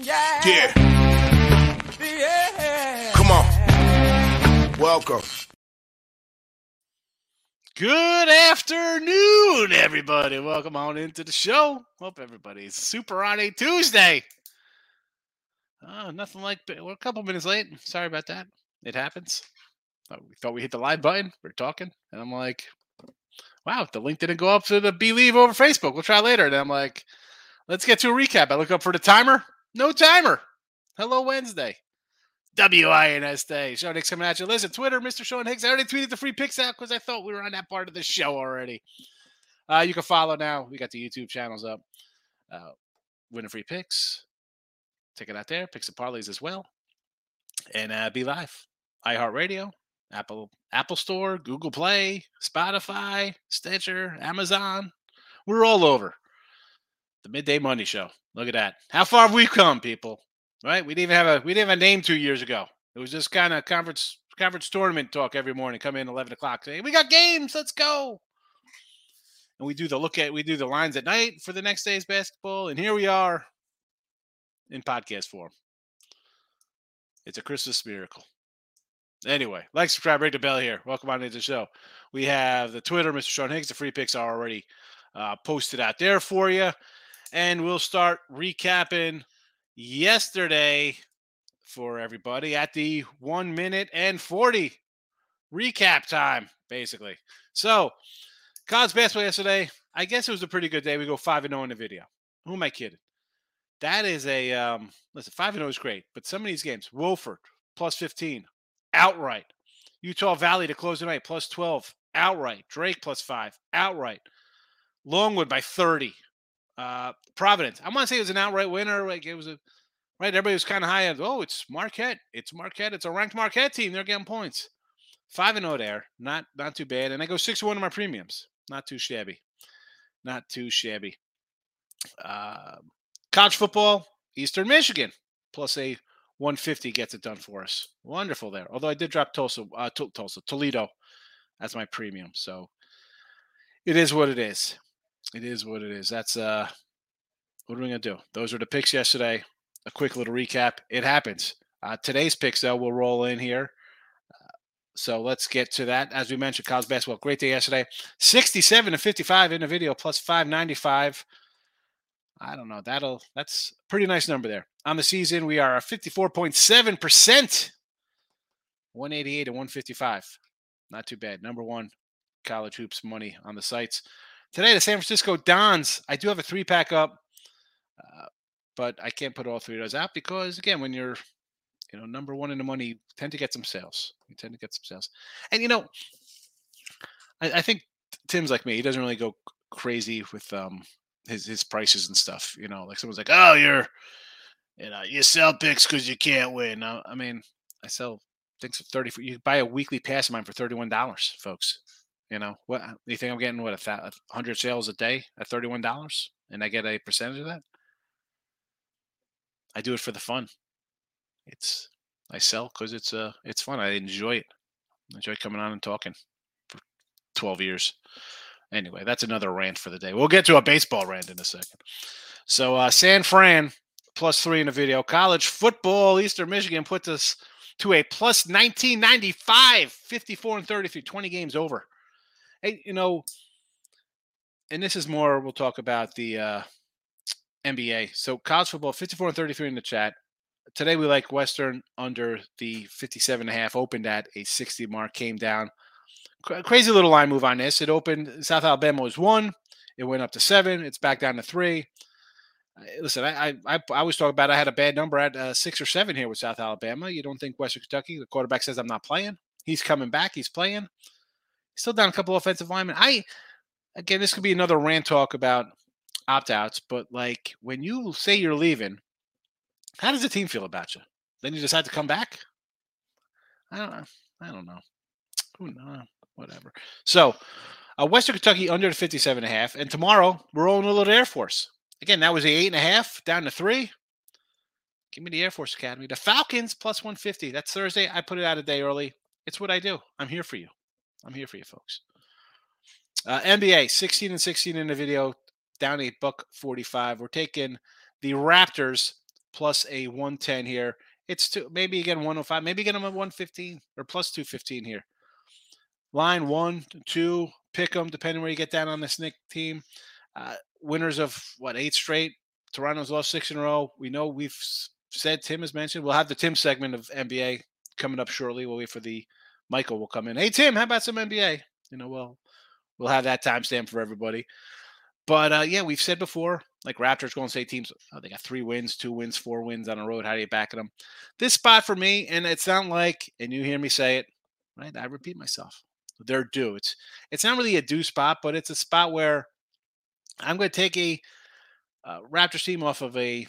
Yeah. Yeah. Come on. Welcome. Good afternoon, everybody. Welcome on into the show. Hope everybody's super on a Tuesday. Uh, nothing like we're a couple minutes late. Sorry about that. It happens. We thought we hit the live button. We're talking, and I'm like, "Wow, the link didn't go up to the Believe over Facebook. We'll try later." And I'm like, "Let's get to a recap." I look up for the timer. No timer. Hello Wednesday. WINS Day. Sean Higgs coming at you. Listen, Twitter, Mr. Sean Higgs. I already tweeted the free picks out because I thought we were on that part of the show already. Uh, you can follow now. We got the YouTube channels up. Uh, winning free picks. Take it out there. Picks and parlays as well. And uh, be live. iHeartRadio, Apple Apple Store, Google Play, Spotify, Stitcher, Amazon. We're all over. The Midday Money Show. Look at that. How far have we come, people? Right? We didn't even have a we didn't have a name two years ago. It was just kind of conference conference tournament talk every morning. Come in eleven o'clock. Say we got games. Let's go. And we do the look at we do the lines at night for the next day's basketball. And here we are in podcast form. It's a Christmas miracle. Anyway, like, subscribe, ring the bell here. Welcome on into the show. We have the Twitter, Mr. Sean Higgs. The free picks are already uh, posted out there for you. And we'll start recapping yesterday for everybody at the one minute and 40 recap time, basically. So, college basketball yesterday, I guess it was a pretty good day. We go 5 and 0 in the video. Who am I kidding? That is a, um, listen, 5 and 0 is great, but some of these games, Wofford plus 15, outright. Utah Valley to close the night plus 12, outright. Drake plus 5, outright. Longwood by 30, uh, Providence. I want to say it was an outright winner. Like it was a right. Everybody was kind of high. On, oh, it's Marquette. It's Marquette. It's a ranked Marquette team. They're getting points. Five and zero there. Not not too bad. And I go six one in my premiums. Not too shabby. Not too shabby. Uh, college football. Eastern Michigan plus a 150 gets it done for us. Wonderful there. Although I did drop Tulsa, uh, Tulsa, Toledo as my premium. So it is what it is. It is what it is. That's uh what are we gonna do? Those are the picks yesterday. A quick little recap. It happens. Uh, today's picks though will roll in here. So let's get to that. As we mentioned, college basketball, great day yesterday. 67 to 55 in the video, plus 595. I don't know. That'll that's pretty nice number there. On the season, we are 54.7%. 188 and 155. Not too bad. Number one college hoops money on the sites. Today, the San Francisco Dons. I do have a three pack up, uh, but I can't put all three of those out because, again, when you're you know number one in the money, you tend to get some sales. You tend to get some sales, and you know, I, I think Tim's like me. He doesn't really go crazy with um his his prices and stuff. You know, like someone's like, "Oh, you're, you know, you sell picks because you can't win." No, I mean, I sell things for thirty. You buy a weekly pass of mine for thirty one dollars, folks. You know what? You think I'm getting what a hundred sales a day at thirty one dollars, and I get a percentage of that? I do it for the fun. It's I sell because it's uh it's fun. I enjoy it. I enjoy coming on and talking for twelve years. Anyway, that's another rant for the day. We'll get to a baseball rant in a second. So uh, San Fran plus three in the video. College football, Eastern Michigan put us to a plus 1995, 54 and 33, 20 games over. Hey, you know, and this is more, we'll talk about the uh, NBA. So college football, 54 and 33 in the chat. Today we like Western under the 57 and a half, opened at a 60 mark, came down. Crazy little line move on this. It opened, South Alabama was one. It went up to seven. It's back down to three. Listen, I, I I always talk about I had a bad number at uh, six or seven here with South Alabama. You don't think Western Kentucky? The quarterback says I'm not playing. He's coming back. He's playing. Still down a couple offensive linemen. I again, this could be another rant talk about opt outs, but like when you say you're leaving, how does the team feel about you? Then you decide to come back? I don't know. I don't know. Who knows? Whatever. So, uh, Western Kentucky under the 57 and a half. And tomorrow, we're rolling a little Air Force. Again, that was a eight and a half down to three. Give me the Air Force Academy. The Falcons plus 150. That's Thursday. I put it out a day early. It's what I do. I'm here for you. I'm here for you, folks. Uh, NBA 16 and 16 in the video, down a buck 45. We're taking the Raptors plus a 110 here. It's two, maybe again 105, maybe get them at 115 or plus 215 here. Line one, two, pick them depending where you get down on this Knick team. Uh, winners of what eight straight. Toronto's lost six in a row. We know we've said Tim has mentioned. We'll have the Tim segment of NBA coming up shortly. We'll wait for the Michael will come in. Hey Tim, how about some NBA? You know, well, we'll have that timestamp for everybody. But uh, yeah, we've said before, like Raptors, Golden State teams, oh, they got three wins, two wins, four wins on the road. How do you back them? This spot for me, and it's not like, and you hear me say it, right? I repeat myself. They're due. It's it's not really a due spot, but it's a spot where I'm going to take a uh, Raptors team off of a,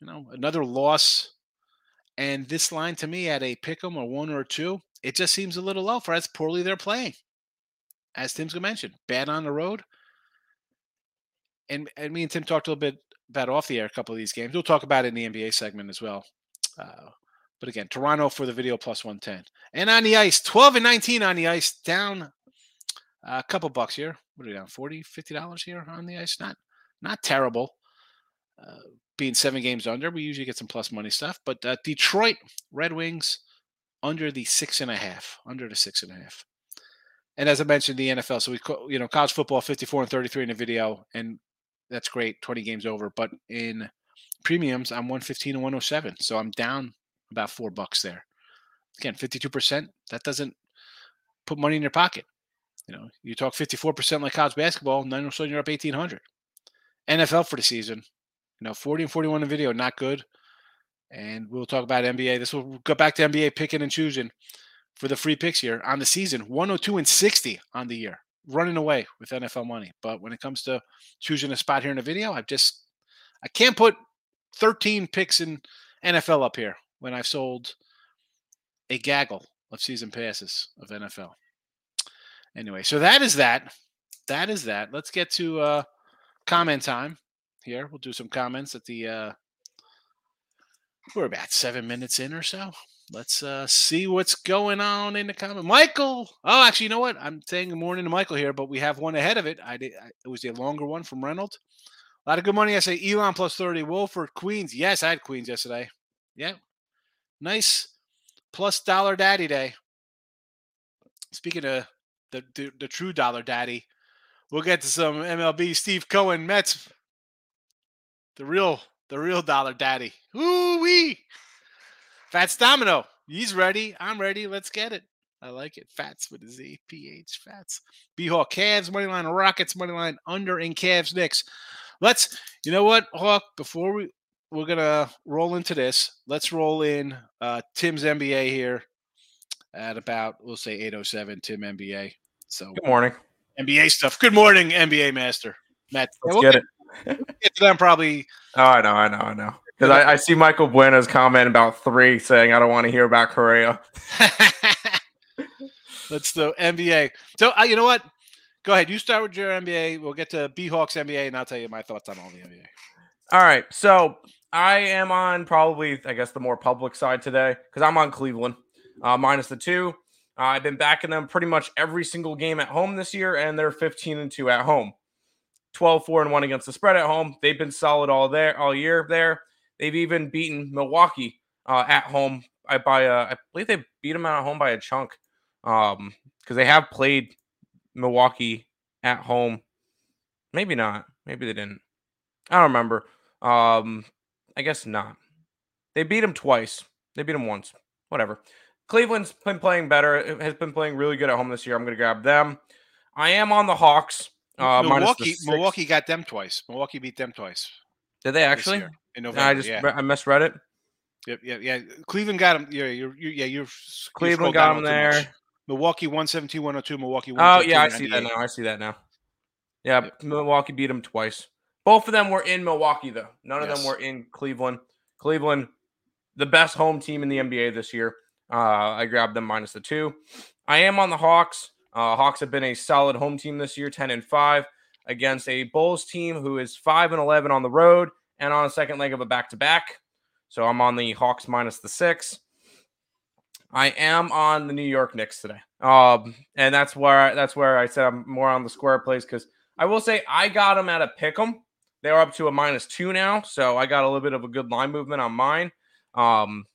you know, another loss, and this line to me at a pick 'em or one or two, it just seems a little low for as poorly they're playing. As Tim's mentioned, bad on the road. And, and me and Tim talked a little bit about off the air a couple of these games. We'll talk about it in the NBA segment as well. Uh, but again, Toronto for the video plus 110. And on the ice, 12 and 19 on the ice, down a couple bucks here. What are we down? 40 $50 here on the ice? Not not terrible. Uh, being seven games under, we usually get some plus money stuff. But uh, Detroit Red Wings under the six and a half, under the six and a half. And as I mentioned, the NFL. So we, you know, college football, fifty-four and thirty-three in the video, and that's great. Twenty games over, but in premiums, I'm one fifteen and 107. So I'm down about four bucks there. Again, fifty-two percent. That doesn't put money in your pocket. You know, you talk fifty-four percent like college basketball, and then all of a sudden you're up eighteen hundred. NFL for the season, you know, 40 and 41 in video, not good. And we'll talk about NBA. This will go back to NBA picking and choosing for the free picks here on the season 102 and 60 on the year, running away with NFL money. But when it comes to choosing a spot here in a video, I've just, I can't put 13 picks in NFL up here when I've sold a gaggle of season passes of NFL. Anyway, so that is that. That is that. Let's get to uh, comment time here. We'll do some comments at the uh we're about seven minutes in or so. Let's uh see what's going on in the comment. Michael. Oh, actually, you know what? I'm saying good morning to Michael here, but we have one ahead of it. I did I, it was a longer one from Reynolds. A lot of good money. I say Elon plus 30. Wofford Queens. Yes, I had Queens yesterday. Yeah. Nice plus dollar daddy day. Speaking of the, the, the true dollar daddy, We'll get to some MLB. Steve Cohen, Mets, the real, the real dollar daddy. Ooh wee. Fats Domino. He's ready. I'm ready. Let's get it. I like it. Fats with a Z. PH. Fats. B Hawk. Cavs money line. Rockets money line. Under in Cavs Knicks. Let's. You know what, Hawk? Before we we're gonna roll into this. Let's roll in uh, Tim's NBA here at about we'll say 807. Tim NBA. So good morning. NBA stuff. Good morning, NBA master. Matt. Let's we'll get, get, it. Get to them probably. Oh, I know, I know, I know. Because I, I, see Michael Bueno's comment about three saying, I don't want to hear about Correa. Let's do NBA. So, uh, you know what? Go ahead. You start with your NBA. We'll get to B Hawks NBA, and I'll tell you my thoughts on all the NBA. All right. So, I am on probably, I guess, the more public side today because I'm on Cleveland uh, minus the two. Uh, I've been backing them pretty much every single game at home this year, and they're 15 and 2 at home. 12 4 and 1 against the spread at home. They've been solid all there all year there. They've even beaten Milwaukee uh, at home I by a, I believe they beat them at home by a chunk. Um because they have played Milwaukee at home. Maybe not. Maybe they didn't. I don't remember. Um I guess not. They beat them twice. They beat them once. Whatever. Cleveland's been playing better. Has been playing really good at home this year. I'm going to grab them. I am on the Hawks. Uh, Milwaukee, Milwaukee got them twice. Milwaukee beat them twice. Did they actually? In November, I just yeah. I misread it. Yep, yeah, yeah. Cleveland got them. Yeah, you're, you're yeah, you're. Cleveland got them there. Milwaukee 117, 102. Milwaukee. Oh yeah, I see that now. I see that now. Yeah, yep. Milwaukee beat them twice. Both of them were in Milwaukee though. None yes. of them were in Cleveland. Cleveland, the best home team in the NBA this year. Uh, I grabbed them minus the two. I am on the Hawks. Uh, Hawks have been a solid home team this year, 10 and 5 against a Bulls team who is 5 and 11 on the road and on a second leg of a back to back. So I'm on the Hawks minus the six. I am on the New York Knicks today. Um, and that's where I, that's where I said I'm more on the square place because I will say I got them at a pick 'em They're up to a minus two now, so I got a little bit of a good line movement on mine. Um,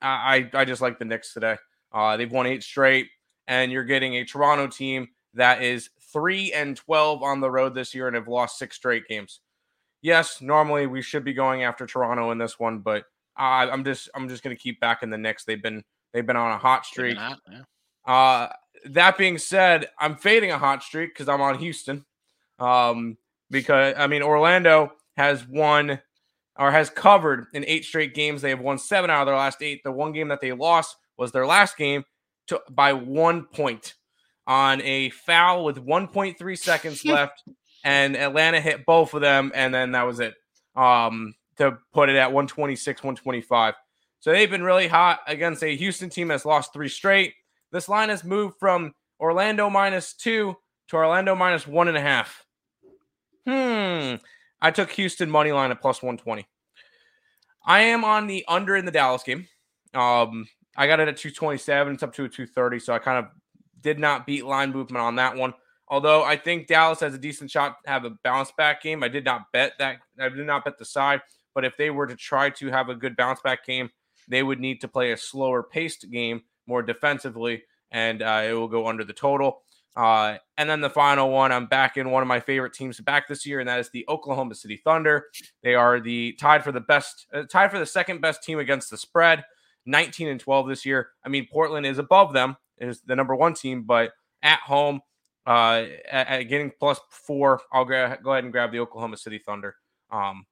I I just like the Knicks today. Uh, they've won eight straight, and you're getting a Toronto team that is three and twelve on the road this year and have lost six straight games. Yes, normally we should be going after Toronto in this one, but I'm just I'm just going to keep back in the Knicks. They've been they've been on a hot streak. Yeah. Uh, that being said, I'm fading a hot streak because I'm on Houston. Um, because I mean Orlando has won or has covered in eight straight games. They have won seven out of their last eight. The one game that they lost was their last game to, by one point on a foul with 1.3 seconds left, and Atlanta hit both of them, and then that was it. Um, to put it at 126, 125. So they've been really hot against a Houston team that's lost three straight. This line has moved from Orlando minus two to Orlando minus one and a half. Hmm. I took Houston money line at plus 120. I am on the under in the Dallas game. Um, I got it at 227. It's up to a 230. So I kind of did not beat line movement on that one. Although I think Dallas has a decent shot to have a bounce back game. I did not bet that. I did not bet the side. But if they were to try to have a good bounce back game, they would need to play a slower paced game more defensively, and uh, it will go under the total. Uh, and then the final one, I'm back in one of my favorite teams back this year, and that is the Oklahoma City Thunder. They are the tied for the best, uh, tied for the second best team against the spread, 19 and 12 this year. I mean, Portland is above them, is the number one team, but at home, uh, at, at getting plus four, I'll gra- go ahead and grab the Oklahoma City Thunder um,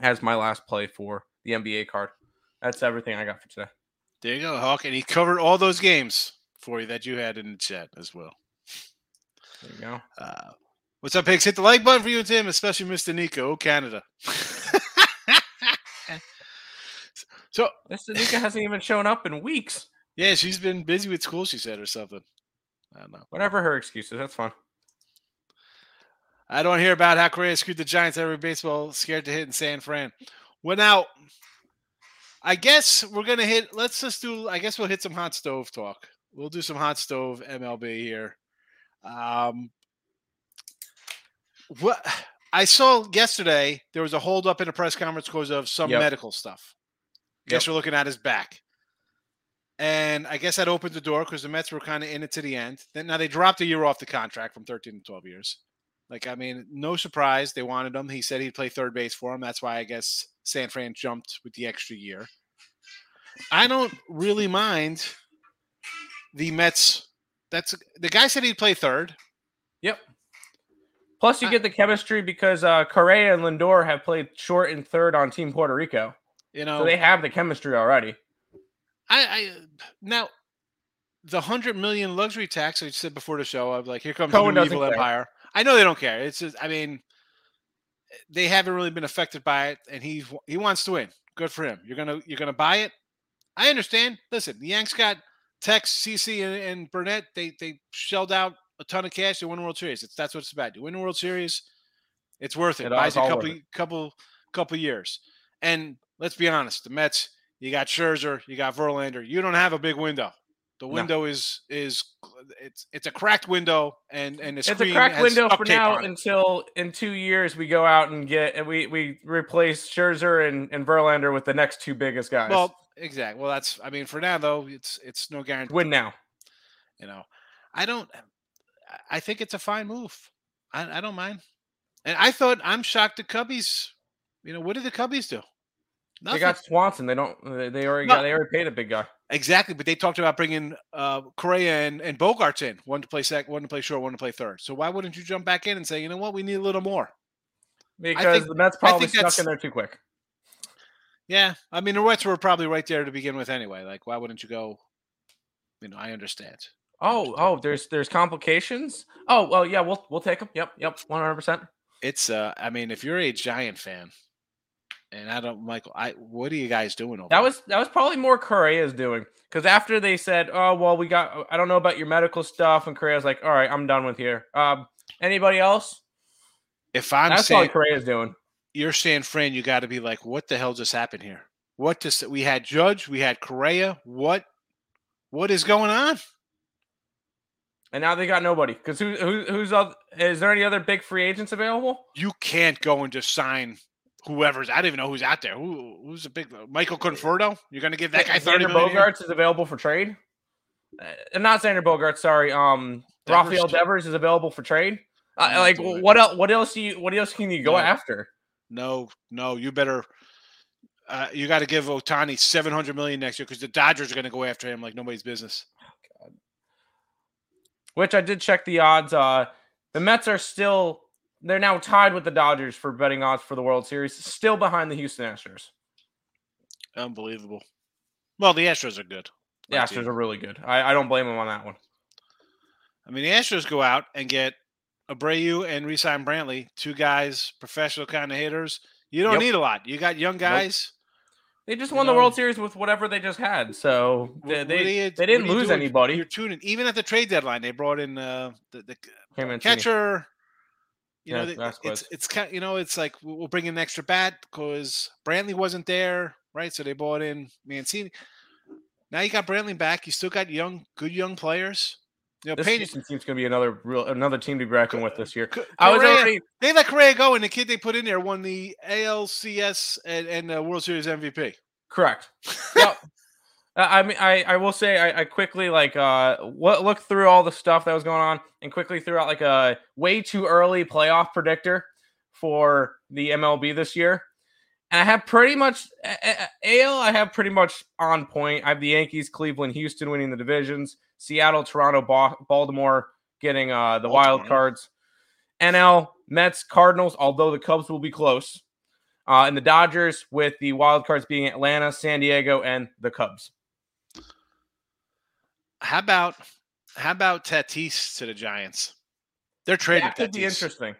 as my last play for the NBA card. That's everything I got for today. There you go, Hawk. And he covered all those games for you that you had in the chat as well. There you go. Uh, what's up, pigs? Hit the like button for you and Tim, especially Mr. Nico, oh, Canada. so, Mr. Nika hasn't even shown up in weeks. yeah, she's been busy with school, she said, or something. I don't know. Whatever her excuses, that's fine. I don't hear about how Correa screwed the Giants every baseball scared to hit in San Fran. Well, now, I guess we're gonna hit. Let's just do. I guess we'll hit some hot stove talk. We'll do some hot stove MLB here. Um, what I saw yesterday, there was a holdup in a press conference because of some Yep. medical stuff. Guess Yep. you're looking at his back. And I guess that opened the door because the Mets were kind of in it to the end. Then now they dropped a year off the contract from 13 to 12 years. Like, I mean, no surprise. They wanted him. He said he'd play third base for him. That's why I guess San Fran jumped with the extra year. I don't really mind the Mets. That's the guy said he'd play third. Yep. Plus, you I- get the chemistry because uh, Correa and Lindor have played short and third on Team Puerto Rico, You know, so they have the chemistry already. I, I now the hundred million luxury tax. I said before the show, I'm like, here comes Cohen the evil care. empire. I know they don't care. It's just, I mean, they haven't really been affected by it, and he he wants to win. Good for him. You're gonna you're gonna buy it. I understand. Listen, the Yanks got Tex, CC, and, and Burnett. They they shelled out a ton of cash to win the World Series. It's that's what it's about. You win the World Series, it's worth it. It Buys a couple couple couple years. And let's be honest, the Mets. You got Scherzer, you got Verlander. You don't have a big window. The No. window is is it's it's a cracked window, and and the It's a screen cracked window for now until in two years we go out and get and we we replace Scherzer and, and Verlander with the next two biggest guys. Well, exactly. Well, that's I mean, for now though, it's it's no guarantee. win now. You know, I don't. I think it's a fine move. I, I don't mind. And I thought I'm shocked the Cubbies. You know, what did the Cubbies do? They got Swanson. They don't. They they already got. They already paid a big guy. exactly, but they talked about bringing uh, Correa and, and Bogaerts in, one to play second, one to play short, one to play third. So why wouldn't you jump back in and say, you know what, we need a little more? Because think- the Mets probably stuck in there too quick. Yeah, I mean the Reds were probably right there to begin with anyway. Like, why wouldn't you go? You know, I understand. Oh, oh, there's there's complications. Oh, well, yeah, we'll we'll take them. Yep, yep, one hundred percent. It's uh, I mean, if you're a Giant fan, and I don't, Michael, I what are you guys doing over That was that was probably more Correa's doing because after they said, "Oh, well, we got I don't know about your medical stuff," and Correa's like, "All right, I'm done with here." Um, anybody else? If I'm That's saying all Correa's doing. you're saying, Fran, you got to be like, what the hell just happened here? What just we had Judge, we had Correa. What what is going on? And now they got nobody. Because who, who who's other, is there any other big free agents available? You can't go and just sign whoever's. I don't even know who's out there. Who who's a big Michael Conforto? You're going to give that guy thirty Xander million? Bogaerts is available for trade. Uh, not Xander Bogaerts, sorry. Um, Devers Rafael too. Devers is available for trade. Uh, like what else? What else? Do you, what else can you go No. after? No, no, you better. Uh, you got to give Ohtani seven hundred million next year because the Dodgers are going to go after him like nobody's business. Which I did check the odds. Uh, the Mets are still they're now tied with the Dodgers for betting odds for the World Series, still behind the Houston Astros. Unbelievable. Well, the Astros are good. The Astros team. are really good. I, I don't blame them on that one. I mean, the Astros go out and get Abreu and resign Brantley, two guys, professional kind of hitters. You don't Yep. need a lot. You got young guys. They just You won the World Series with whatever they just had, so they they, you- they didn't what do you lose anybody. You're tuning. Even at the trade deadline, they brought in uh, the, the catcher. You know, Yeah, th- it's Vasquez. it's kind. You know, it's like we'll bring in an extra bat because Brantley wasn't there, right? So they brought in Mancini. Now you got Brantley back. You still got young, good young players. You know, This Pena, Houston team's gonna be another real another team to be reckoned with this year. C- I was already They let Correa go, and the kid they put in there won the ALCS and, and uh, World Series MVP. correct. Yep. Uh, I mean, I, I will say I, I quickly like uh what looked through all the stuff that was going on and quickly threw out like a way too early playoff predictor for the MLB this year, and I have pretty much AL. I have pretty much on point. I have the Yankees, Cleveland, Houston winning the divisions, Seattle, Toronto, Ba- Baltimore getting uh the wild cards, NL, Mets, Cardinals. Although the Cubs will be close, uh, and the Dodgers with the wild cards being Atlanta, San Diego, and the Cubs. How about how about Tatis to the Giants? They're trading That could be Tatis. interesting.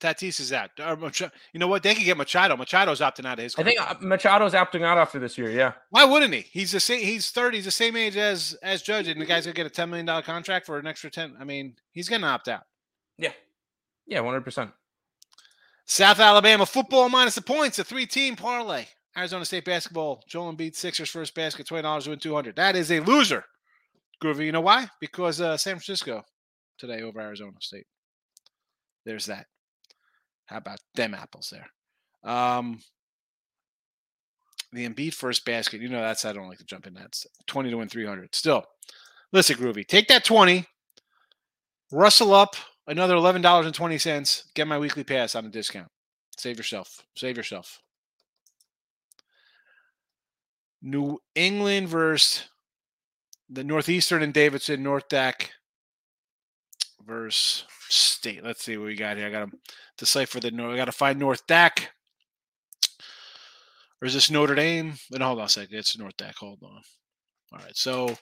Tatis is out. You know what? They could get Machado. Machado's opting out of his. I think uh, Machado's opting out after this year. Yeah, Why wouldn't he? He's the same. He's thirty. He's the same age as as Judge, and the guy's gonna get a ten million dollar contract for an extra ten. I mean, he's gonna opt out. yeah, yeah, one hundred percent. South Alabama football minus the points, a three team parlay. Arizona State basketball, Joel Embiid Sixers first basket, twenty dollars to win two hundred. That is a loser. Groovy, you know why? Because uh, San Francisco today over Arizona State. There's that. How about them apples there? Um, the Embiid first basket, you know that's I don't like to jump in. That's twenty to win three hundred. Still, listen, Groovy, take that twenty, rustle up another eleven dollars and twenty cents. Get my weekly pass on a discount. Save yourself. Save yourself. New England versus the Northeastern and Davidson, North Deck versus State. Let's see what we got here. I got to decipher the North. I got to find North Deck. Or is this Notre Dame? No, hold on a second. It's North Deck. Hold on. All right. So,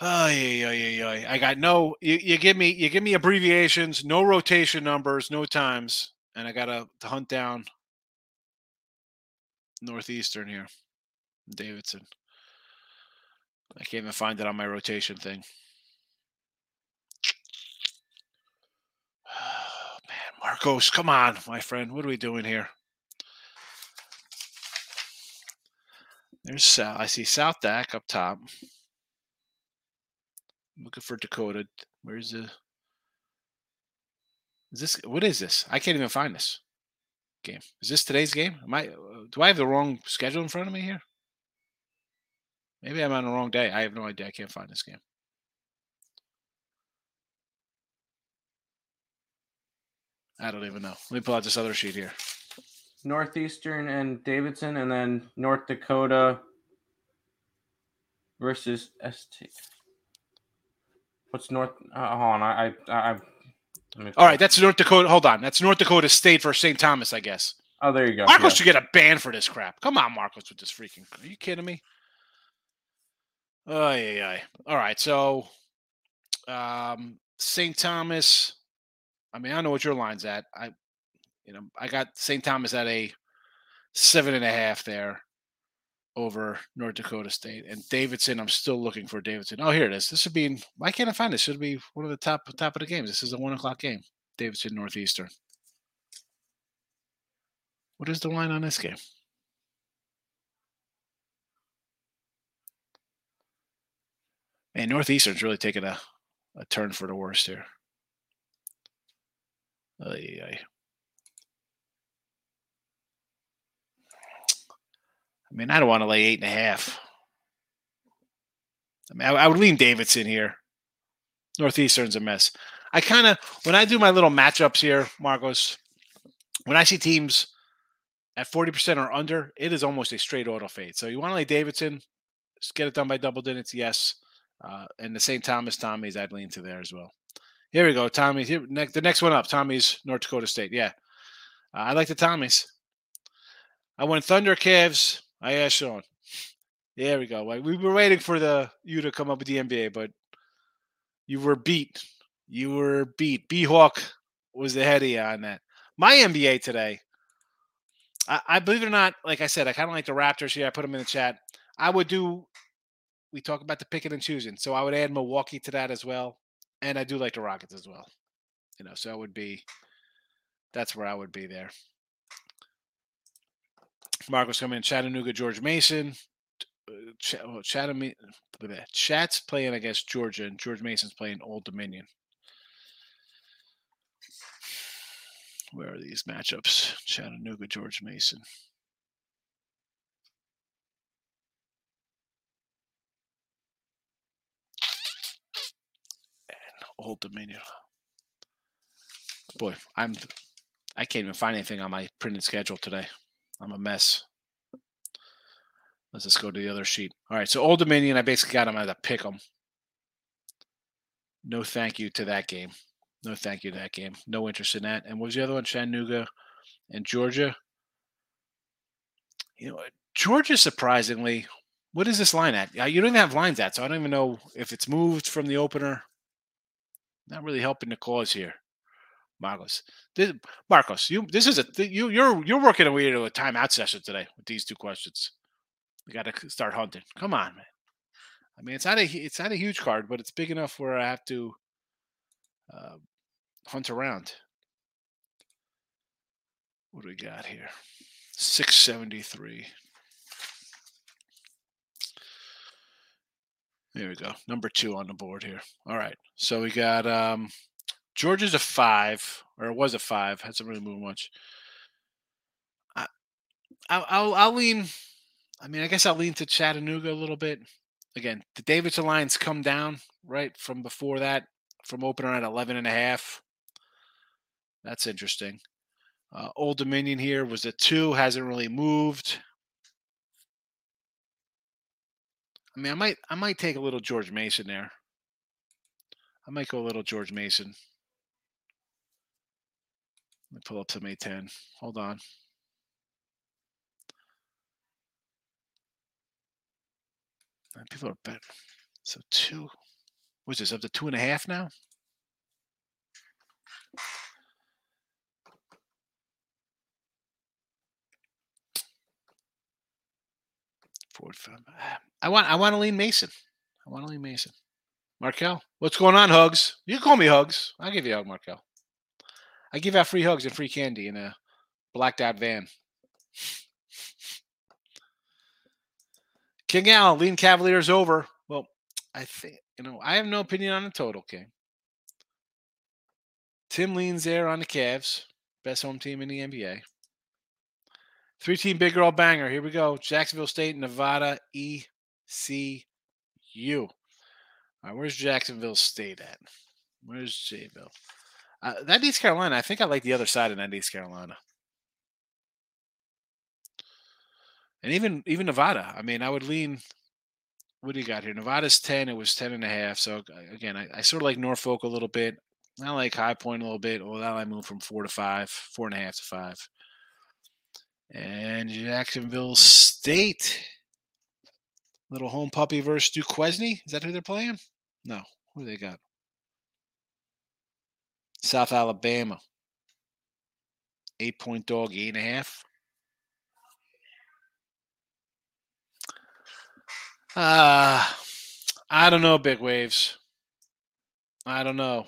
oh, yeah, yeah, yeah, yeah. I got no. You, you give me you give me abbreviations, no rotation numbers, no times, and I got to to hunt down Northeastern here, Davidson. I can't even find it on my rotation thing. Oh, man, Marcos, come on, my friend. What are we doing here? There's South. I see South Dak up top. I'm looking for Dakota. Where's the? Is this what is this? I can't even find this game. Is this today's game? Am I? uh, Do I have the wrong schedule in front of me here? Maybe I'm on the wrong day. I have no idea. I can't find this game. I don't even know. Let me pull out this other sheet here. Northeastern and Davidson, and then North Dakota versus ST. What's North? Uh, hold on, I, I, I All right, that's North Dakota. Hold on, that's North Dakota State versus St. Thomas, I guess. Oh, there you go. Marcos yeah. should get a ban for this crap. Come on, Marcos, with this freaking. Are you kidding me? Oh yeah. All right, so um, St. Thomas. I mean, I know what your line's at. I, you know, I got St. Thomas at a seven and a half there over North Dakota State and Davidson. I'm still looking for Davidson. Oh, here it is. This would be. Why can't I find this? Should be one of the top top of the games. This is a one o'clock game. Davidson Northeastern. What is the line on this game? Man, Northeastern's really taking a a turn for the worst here. I mean, I don't want to lay eight and a half. I mean, I, I would lean Davidson here. Northeastern's a mess. I kind of when I do my little matchups here, Marcos, when I see teams at 40% or under, it is almost a straight auto fade. So you want to lay Davidson, just get it done by double digits, yes. Uh, and the St. Thomas Tommy's, I'd lean to there as well. Here we go, Tommy's. Here, next, the next one up, Tommy's North Dakota State. Yeah, uh, I like the Tommy's. I went Thunder Cavs. I asked Sean. There we go. We were waiting for the you to come up with the NBA, but you were beat. You were beat. B Hawk was the head of you on that. My NBA today. I, I believe it or not, like I said, I kind of like the Raptors here. I put them in the chat. I would do. We talk about the picking and choosing, so I would add Milwaukee to that as well, and I do like the Rockets as well. You know, so it would be. That's where I would be there. Marcos coming in. Chattanooga, George Mason. Uh, Ch- oh, Chatham, Chat's playing against Georgia, and George Mason's playing Old Dominion. Where are these matchups? Chattanooga, George Mason. Old Dominion. Boy, I'm I can't even find anything on my printed schedule today. I'm a mess. Let's just go to the other sheet. All right, so Old Dominion, I basically got them as a pick them. No thank you to that game. No thank you to that game. No interest in that. And what was the other one? Chattanooga and Georgia. You know, Georgia surprisingly, what is this line at? Uh, you don't even have lines at, so I don't even know if it's moved from the opener. Not really helping the cause here. Marcos. This, Marcos, you this is a you you're you're working a weird a timeout session today with these two questions. We got to start hunting. Come on, man. I mean, it's not a it's not a huge card, but it's big enough where I have to uh, hunt around. What do we got here? 673. There we go. Number two on the board here. All right. So we got um Georgia's a five, or it was a five. Hasn't really moved much. I, I'll, I'll lean. I mean, I guess I'll lean to Chattanooga a little bit. Again, the Davidson lines come down right from before that, from opener at 11 and a half. That's interesting. Uh, Old Dominion here was a two, hasn't really moved. I mean, I might, I might take a little George Mason there. I might go a little George Mason. Let me pull up some A10. Hold on. Uh, people are bet. So two. What's this? Up to two and a half now? Ford I want I want to lean Mason. I want to lean Mason. Markel, what's going on, Hugs? You call me Hugs. I'll give you a hug, Markel. I give out free hugs and free candy in a blacked out van. King Al, lean Cavaliers over. Well, I think, you know, I have no opinion on the total, King. Tim leans there on the Cavs, best home team in the NBA. Three team big girl banger. Here we go. Jacksonville State, Nevada, ECU. All right, where's Jacksonville State at? Where's Jayville? Uh, that East Carolina, I think I like the other side of that East Carolina. And even even Nevada. I mean, I would lean. What do you got here? Nevada's 10. It was 10 and a half. So again, I, I sort of like Norfolk a little bit. I like High Point a little bit. Well, that I moved from four to five, four and a half to five. And Jacksonville State. Little home puppy versus Duquesne. Is that who they're playing? No. Who they got? South Alabama. Eight point dog, eight and a half. Uh, I don't know, big waves. I don't know.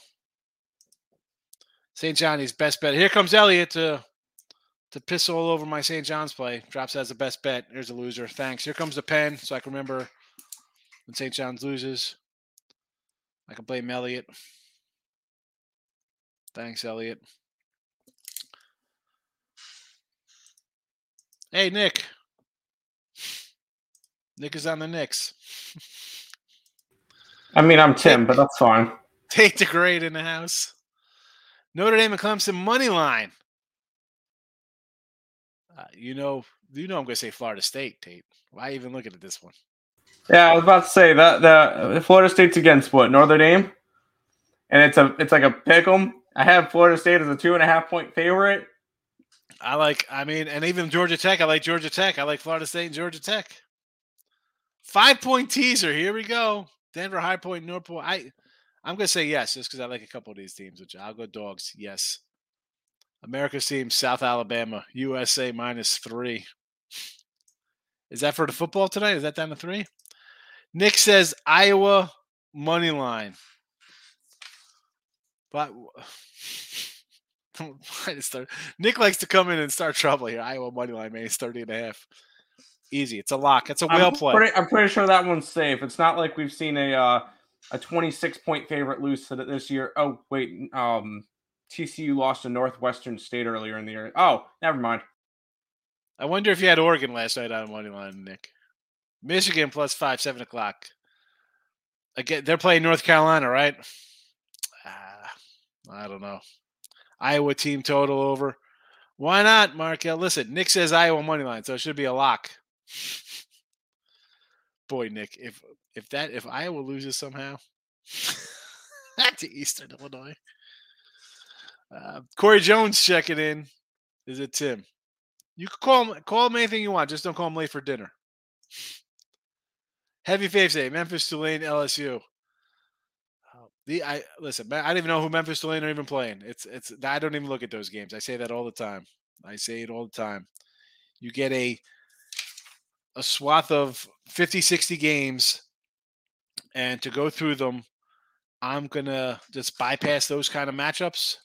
St. Johnny's best bet. Here comes Elliot to to piss all over my St. John's play. Drops as the best bet. Here's a loser. Thanks. Here comes the pen, so I can remember when St. John's loses. I can blame Elliot. Thanks, Elliot. Hey, Nick. Nick is on the Knicks. I mean, I'm Tim, but that's fine. Tate the Great in the house. Notre Dame and Clemson money line. Uh, you know, you know, I'm going to say Florida State, Tate. Why even looking at this one? Yeah, I was about to say that the Florida State's against what Northern Dame, and it's a it's like a pick 'em. I have Florida State as a two and a half point favorite. I like, I mean, and even Georgia Tech. I like Georgia Tech. I like Florida State and Georgia Tech. Five point teaser. Here we go. Denver High Point, North Point. I, I'm gonna say yes, just because I like a couple of these teams. Which I'll go dogs. Yes. America's team, South Alabama, USA minus three. Is that for the football tonight? Is that down to three? Nick says Iowa money line. But Nick likes to come in and start trouble here. Iowa money line, man. It's 30 and a half. Easy. It's a lock. It's a whale I'm play. Pretty, I'm pretty sure that one's safe. It's not like we've seen a uh, a 26 point favorite lose to this year. Oh wait, um, TCU lost to Northwestern State earlier in the year. Oh, never mind. I wonder if you had Oregon last night on money line, Nick. Michigan plus five, seven o'clock. Again, they're playing North Carolina, right? Uh, I don't know. Iowa team total over. Why not, Markel? Listen, Nick says Iowa money line, so it should be a lock. Boy, Nick, if if that if Iowa loses somehow to Eastern Illinois, uh, Corey Jones checking in. Is it Tim? You can call him call him anything you want. Just don't call him late for dinner. Heavy faith say Memphis, Tulane, LSU. Uh, the I listen. I don't even know who Memphis, Tulane are even playing. It's it's. I don't even look at those games. I say that all the time. I say it all the time. You get a a swath of 50, 60 games, and to go through them, I'm gonna just bypass those kind of matchups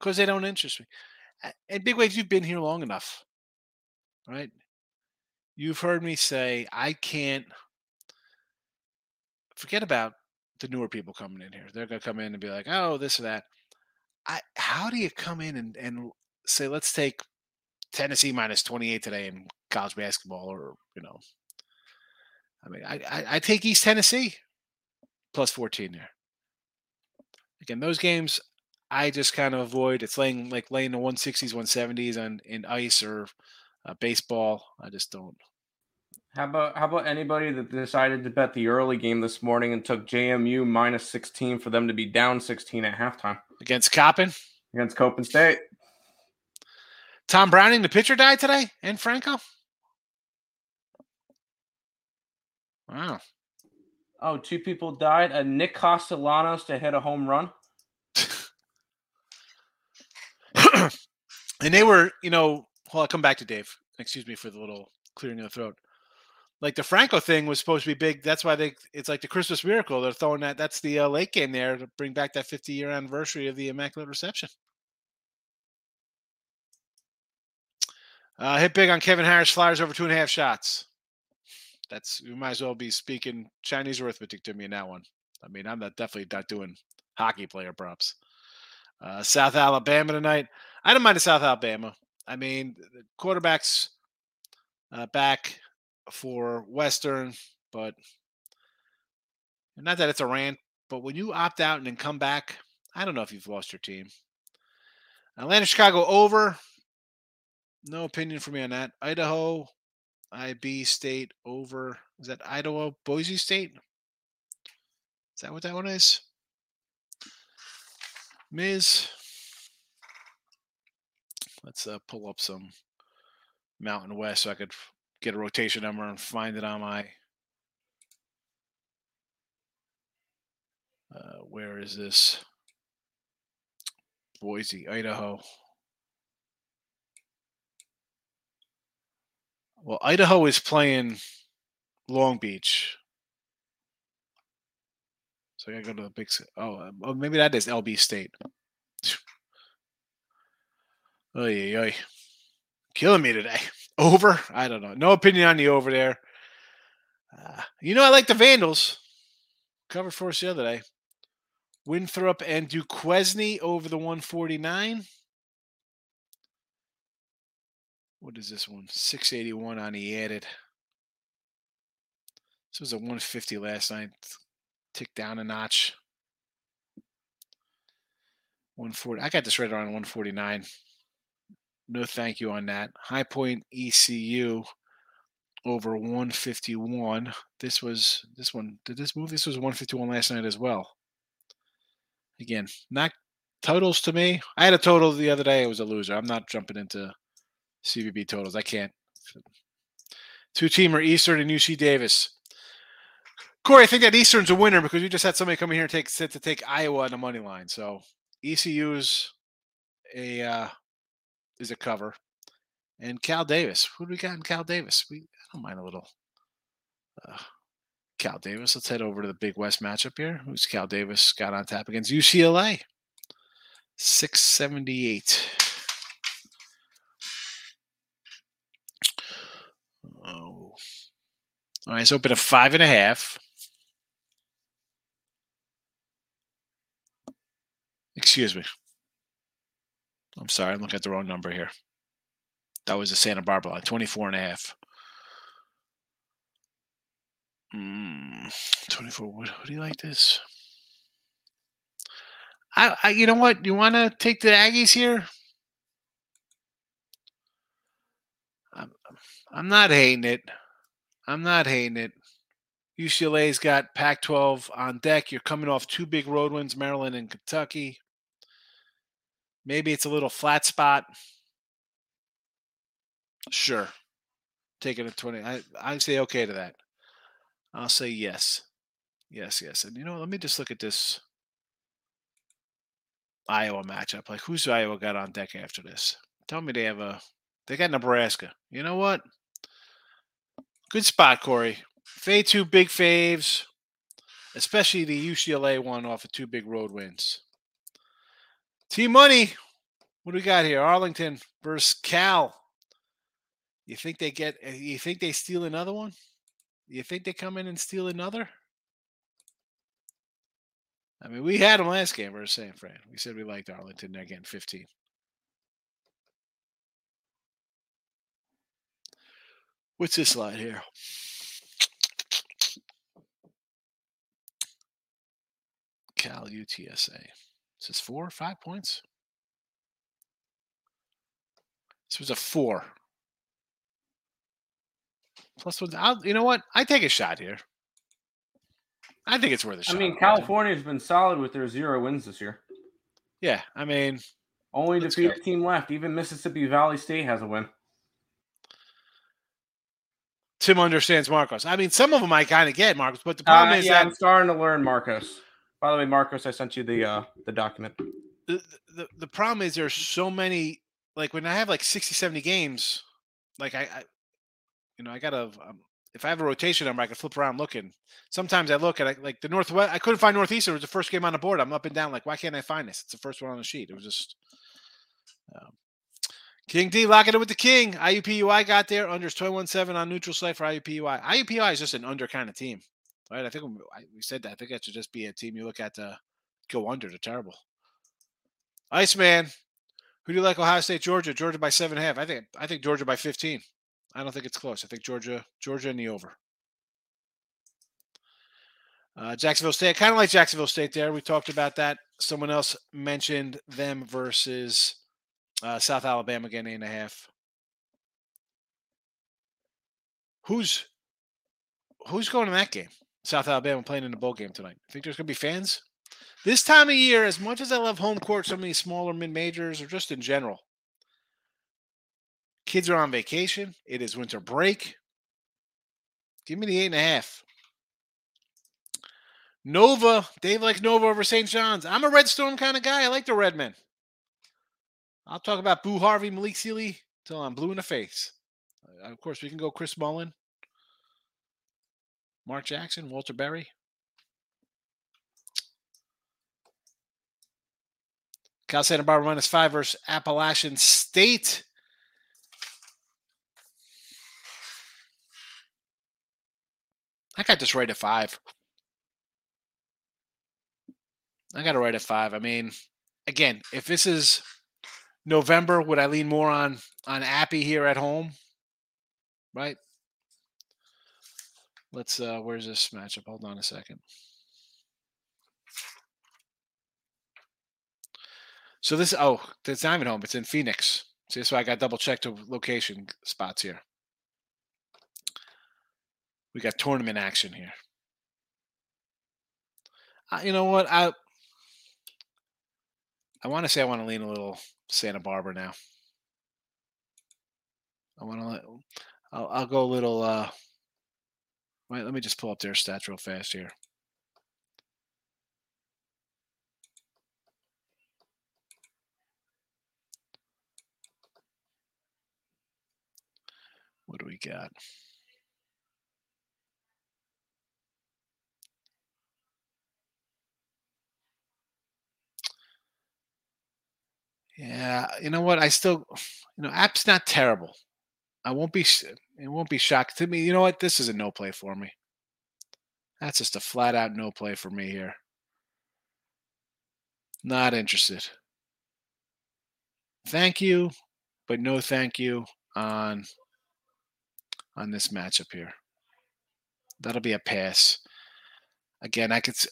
because they don't interest me. And big waves, you've been here long enough, right? You've heard me say I can't forget about the newer people coming in here. They're gonna come in and be like, "Oh, this or that." I how do you come in and, and say, "Let's take Tennessee minus twenty eight today in college basketball," or you know, I mean, I, I I take East Tennessee plus fourteen there. Again, those games I just kind of avoid. It's laying like laying the one sixties, one seventies on in ice or uh, baseball. I just don't. How about how about anybody that decided to bet the early game this morning and took JMU minus 16 for them to be down 16 at halftime Against Coppin, against Coppin State? Tom Browning, the pitcher, died today, and Franco. Wow. Oh, two people died. And Nick Castellanos to hit a home run. And they were, you know, well, I'll come back to Dave. Excuse me for the little clearing of the throat. Like the Franco thing was supposed to be big. That's why they. It's like the Christmas miracle. They're throwing that. That's the uh, late game there to bring back that 50 year anniversary of the Immaculate Reception. Uh, hit big on Kevin Harris. Flyers over two and a half shots. That's you might as well be speaking Chinese arithmetic to me in that one. I mean, I'm not definitely not doing hockey player props. Uh, South Alabama tonight. I don't mind the South Alabama. I mean, the quarterbacks uh, back for Western, but not that it's a rant, but when you opt out and then come back, I don't know if you've lost your team. Atlanta, Chicago over. No opinion for me on that. Idaho, IB State over. Is that Idaho, Boise State? Is that what that one is? Miz. Let's uh, pull up some Mountain West so I could get a rotation number and find it on my. Uh, where is this? Boise, Idaho. Well, Idaho is playing Long Beach. So I gotta go to the big. Oh, oh, maybe that is LB State. Oy, oy, killing me today. Over? I don't know. No opinion on the over there. Uh, you know, I like the Vandals. Covered for us the other day. Winthrop and Duquesne over the 149. What is this one? 681 on the added. This was a 150 last night. Tick down a notch. 140. I got this right around 149. No thank you on that. High Point ECU over 151. This was this one. Did this move? This was 151 last night as well. Again, not totals to me. I had a total the other day. It was a loser. I'm not jumping into CBB totals. I can't. Two teamer Eastern and UC Davis. Corey, I think that Eastern's a winner because we just had somebody come in here and take to take Iowa on the money line. So ECU's a uh, is a cover, and Cal Davis. Who do we got in Cal Davis? We I don't mind a little uh, Cal Davis. Let's head over to the Big West matchup here. Who's Cal Davis got on tap against UCLA? Six seventy eight. Oh. All right, let's open a five and a half. Excuse me. I'm sorry, I'm looking at the wrong number here. That was the Santa Barbara line, 24 and a half. Mm, 24. What, what do you like this? I, I you know what? You want to take the Aggies here? I'm, I'm not hating it. I'm not hating it. UCLA's got Pac 12 on deck. You're coming off two big road wins, Maryland and Kentucky. Maybe it's a little flat spot. Sure. Taking a 20. I, I say okay to that. I'll say yes. Yes, yes. And you know, let me just look at this Iowa matchup. Like, who's Iowa got on deck after this? Tell me they have a. They got Nebraska. You know what? Good spot, Corey. Fade two big faves, especially the UCLA one off of two big road wins. Team Money. What do we got here? Arlington versus Cal. You think they get? eh, You think they steal another one? You think they come in and steal another? I mean, we had them last game versus San Fran. We said we liked Arlington. They're getting 15. What's this line here? Cal UTSA. Is this four or five points? This was a four. Plus one. I'll, you know what? I take a shot here. I think it's worth a I shot. I mean, California's been solid with their zero wins this year. Yeah, I mean, Only defeated go. team left. Even Mississippi Valley State has a win. Tim understands Marcos. I mean, some of them I kind of get Marcos, but the problem Uh, is yeah, that I'm starting to learn Marcos. By the way, Marcos, I sent you the uh, the document. the, the the problem is there's so many like when I have like 60 70 games like I, I you know I gotta um, if I have a rotation number I can flip around looking. Sometimes I look at I, like the Northwest I couldn't find Northeastern it was the first game on the board I'm up and down like why can't I find this? It's the first one on the sheet it was just um, King D locking it with the King IUPUI got there unders 21-7 on neutral site for IUPUI IUPUI is just an under kind of team right I think we, said that I think that should just be a team you look at to go under they're terrible Iceman, who do you like? Ohio State, Georgia. Georgia by seven and a half. I think. I think Georgia by fifteen. I don't think it's close. I think Georgia, Georgia in the over. Uh, Jacksonville State, kind of like Jacksonville State. There, we talked about that. Someone else mentioned them versus uh, South Alabama getting eight and a half. Who's who's going to that game? South Alabama playing in the bowl game tonight. I think there's going to be fans? This time of year, as much as I love home court, so many smaller mid majors, or just in general, kids are on vacation. It is winter break. Give me the eight and a half. Nova, Dave likes Nova over St. John's. I'm a Red Storm kind of guy. I like the Red Men. I'll talk about Boo Harvey, Malik Sealy till I'm blue in the face. Uh, of course, we can go Chris Mullin, Mark Jackson, Walter Berry. Cal Santa Barbara minus five versus Appalachian State. I got this right at five. I got to right at five. I mean, again, if this is November, would I lean more on on Appy here at home? Right. Let's. uh Where's this matchup? Hold on a second. So this. Oh, it's not even home. It's in Phoenix. See, so I got double checked the location spots here. We got tournament action here. You know what? I I want to say I want to lean a little Santa Barbara now. I want to. I'll, I'll go a little. uh Wait, let me just pull up their stats real fast here. What do we got? Yeah, you know what? I still, you know, app's not terrible. I won't be. It won't be shocked to me. You know what? This is a no play for me. That's just a flat out no play for me here. Not interested. Thank you, but no thank you on on this matchup here. That'll be a pass. Again, I could. say,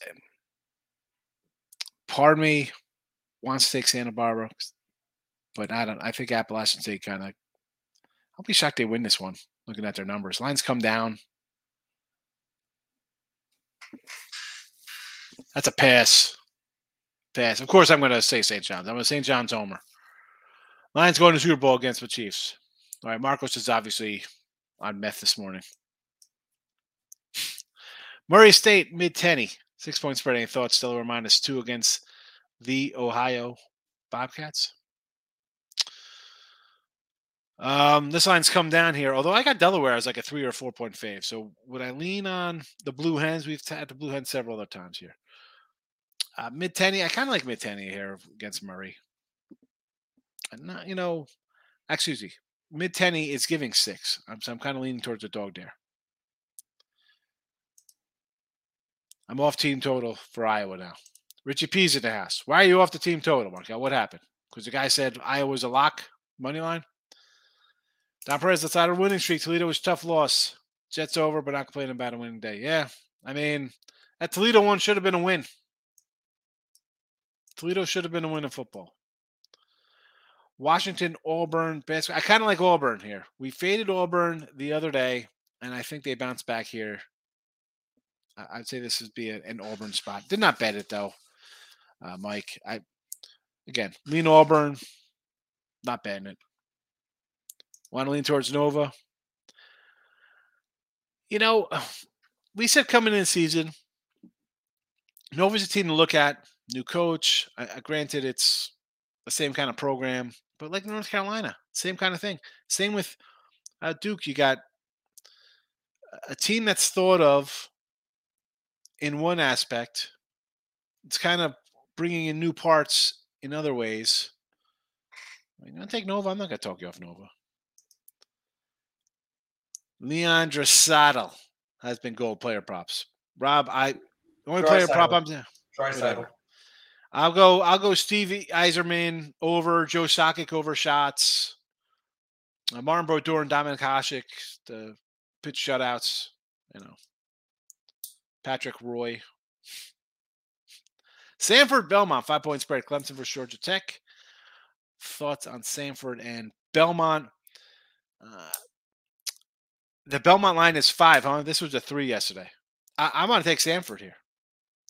Pardon me wants to take Santa Barbara but I don't. I think Appalachian State kind of. I'll be shocked they win this one. Looking at their numbers, lines come down. That's a pass. Pass. Of course, I'm going to say St. John's. I'm a St. John's homer. Lions going to Super Bowl against the Chiefs. All right, Marcos is obviously on meth this morning. Murray State mid tenny, six point spread. Any thoughts? Still a minus two against the Ohio Bobcats. Um, this line's come down here. Although I got Delaware as like a three or four point fave. So would I lean on the Blue Hens? We've had the Blue Hens several other times here. Uh, mid tenny, I kind of like mid tenny here against Murray. And not, you know, excuse me, mid tenny is giving six. I'm, so I'm kind of leaning towards the dog there. I'm off team total for Iowa now. Richie P's in the house. Why are you off the team total, Mark? What happened? Because the guy said Iowa's a lock money line. Don Perez outside of winning streak. Toledo was tough loss. Jets over, but not complaining about a winning day. Yeah, I mean, that Toledo one should have been a win. Toledo should have been a win in football. Washington, Auburn, basketball. I kind of like Auburn here. We faded Auburn the other day, and I think they bounced back here. I'd say this would be an Auburn spot. Did not bet it though, uh, Mike. I again lean Auburn, not betting it. Want to lean towards Nova? You know, we said coming in season, Nova's a team to look at. New coach. Uh, granted, it's the same kind of program, but like North Carolina, same kind of thing. Same with uh, Duke. You got a team that's thought of in one aspect. It's kind of bringing in new parts in other ways. I'm going to take Nova. I'm not going to talk you off Nova. Leon Draisaitl has been gold player props. Rob, I only player prop I'm whatever. I'll go. I'll go. Stevie Yzerman over Joe Sakic over shots. Uh, Martin Brodeur and Dominik Hasek, the pitch shutouts. You know, Patrick Roy. Samford Belmont five point spread. Clemson versus Georgia Tech. Thoughts on Samford and Belmont? Uh, the Belmont line is five, huh? This was a three yesterday. I, am going to take Samford here.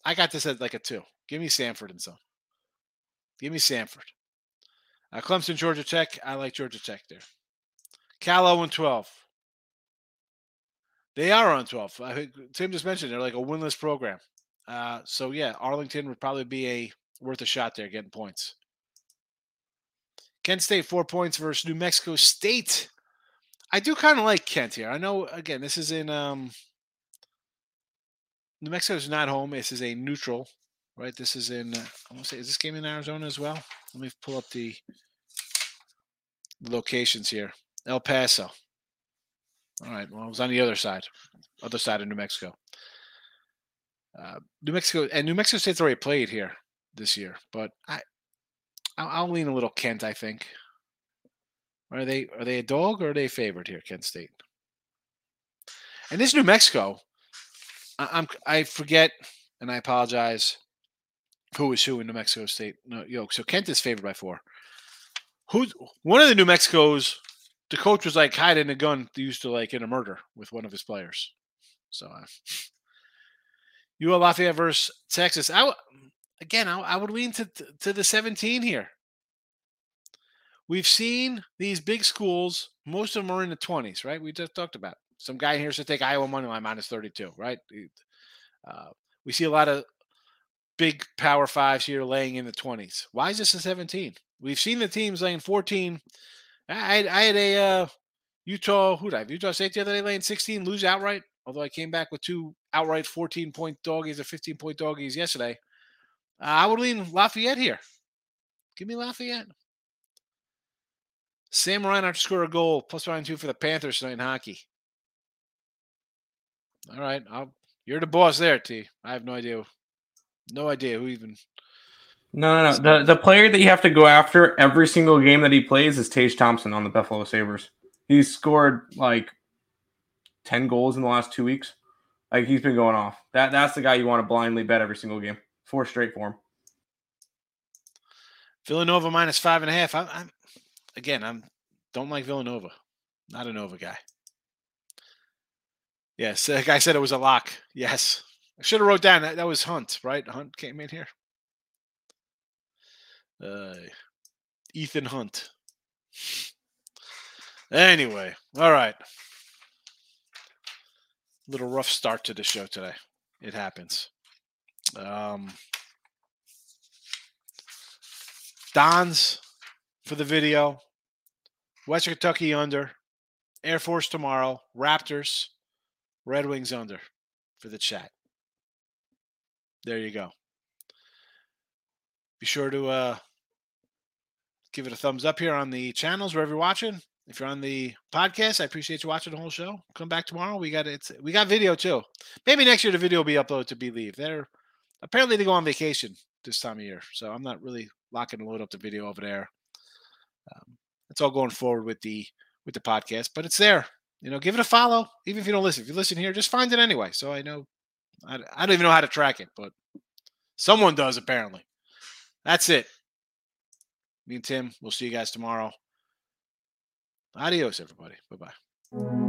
I got this at like a two. Give me Samford and some. Give me Samford. Uh, Clemson, Georgia Tech. I like Georgia Tech there. Cal 0 and 12. They are on 12. I think Tim just mentioned they're like a winless program. Uh, so yeah, Arlington would probably be a worth a shot there getting points. Kent State four points versus New Mexico State. I do kind of like Kent here. I know again this is in um New Mexico is not home. This is a neutral, right? This is in uh, I want to say is this game in Arizona as well? Let me pull up the locations here. El Paso. All right. Well, it was on the other side, other side of New Mexico. Uh, New Mexico and New Mexico State's already played here. this year, but I I'll, I'll lean a little Kent. I think. Are they are they a dog or are they a favorite here, Kent State? And this New Mexico, I, I'm I forget, and I apologize. Who is who in New Mexico State? No, yo, so Kent is favored by four. Who? one of the New Mexico's? The coach was like hiding a gun used to like in a murder with one of his players. So, uh, you Lafayette versus Texas. I w- again, I, I would lean to to the 17 here. We've seen these big schools. Most of them are in the 20s, right? We just talked about some guy here should take Iowa money line minus 32, right? Uh, we see a lot of big power fives here laying in the 20s. Why is this a 17? We've seen the teams laying 14. I, I had a uh, Utah, who did I have? Utah State the other day laying 16, lose outright. Although I came back with two outright 14 point doggies or 15 point doggies yesterday. Uh, I would lean Lafayette here. Give me Lafayette. Sam Reinhart to score a goal, plus one two for the Panthers tonight in hockey. All right, I'll, you're the boss there, T. I have no idea, no idea who even. No, no, no. The the player that you have to go after every single game that he plays is Tage Thompson on the Buffalo Sabres. He's scored like ten goals in the last two weeks. Like he's been going off. That that's the guy you want to blindly bet every single game. Four straight for him. Villanova minus five and a half. I, I'm again. I'm don't like Villanova. Not a Nova guy. Yes, the guy said it was a lock. Yes, I should have wrote down that that was Hunt. Right, Hunt came in here. Uh, Ethan Hunt. Anyway, all right. Little rough start to the show today. It happens. Um, Don's for the video. Western Kentucky under. Air Force tomorrow. Raptors. Red Wings under for the chat. There you go. Be sure to uh, give it a thumbs up here on the channels wherever you're watching. If you're on the podcast, I appreciate you watching the whole show. Come back tomorrow. We got it. We got video too. Maybe next year the video will be uploaded to Bleav. They're apparently they go on vacation this time of year, so I'm not really locking to load up the video over there. Um, it's all going forward with the with the podcast, but it's there. You know, give it a follow, even if you don't listen. If you listen here, just find it anyway. So I know I, I don't even know how to track it, but someone does apparently. That's it. Me and Tim, we'll see you guys tomorrow. Adios, everybody. Bye bye.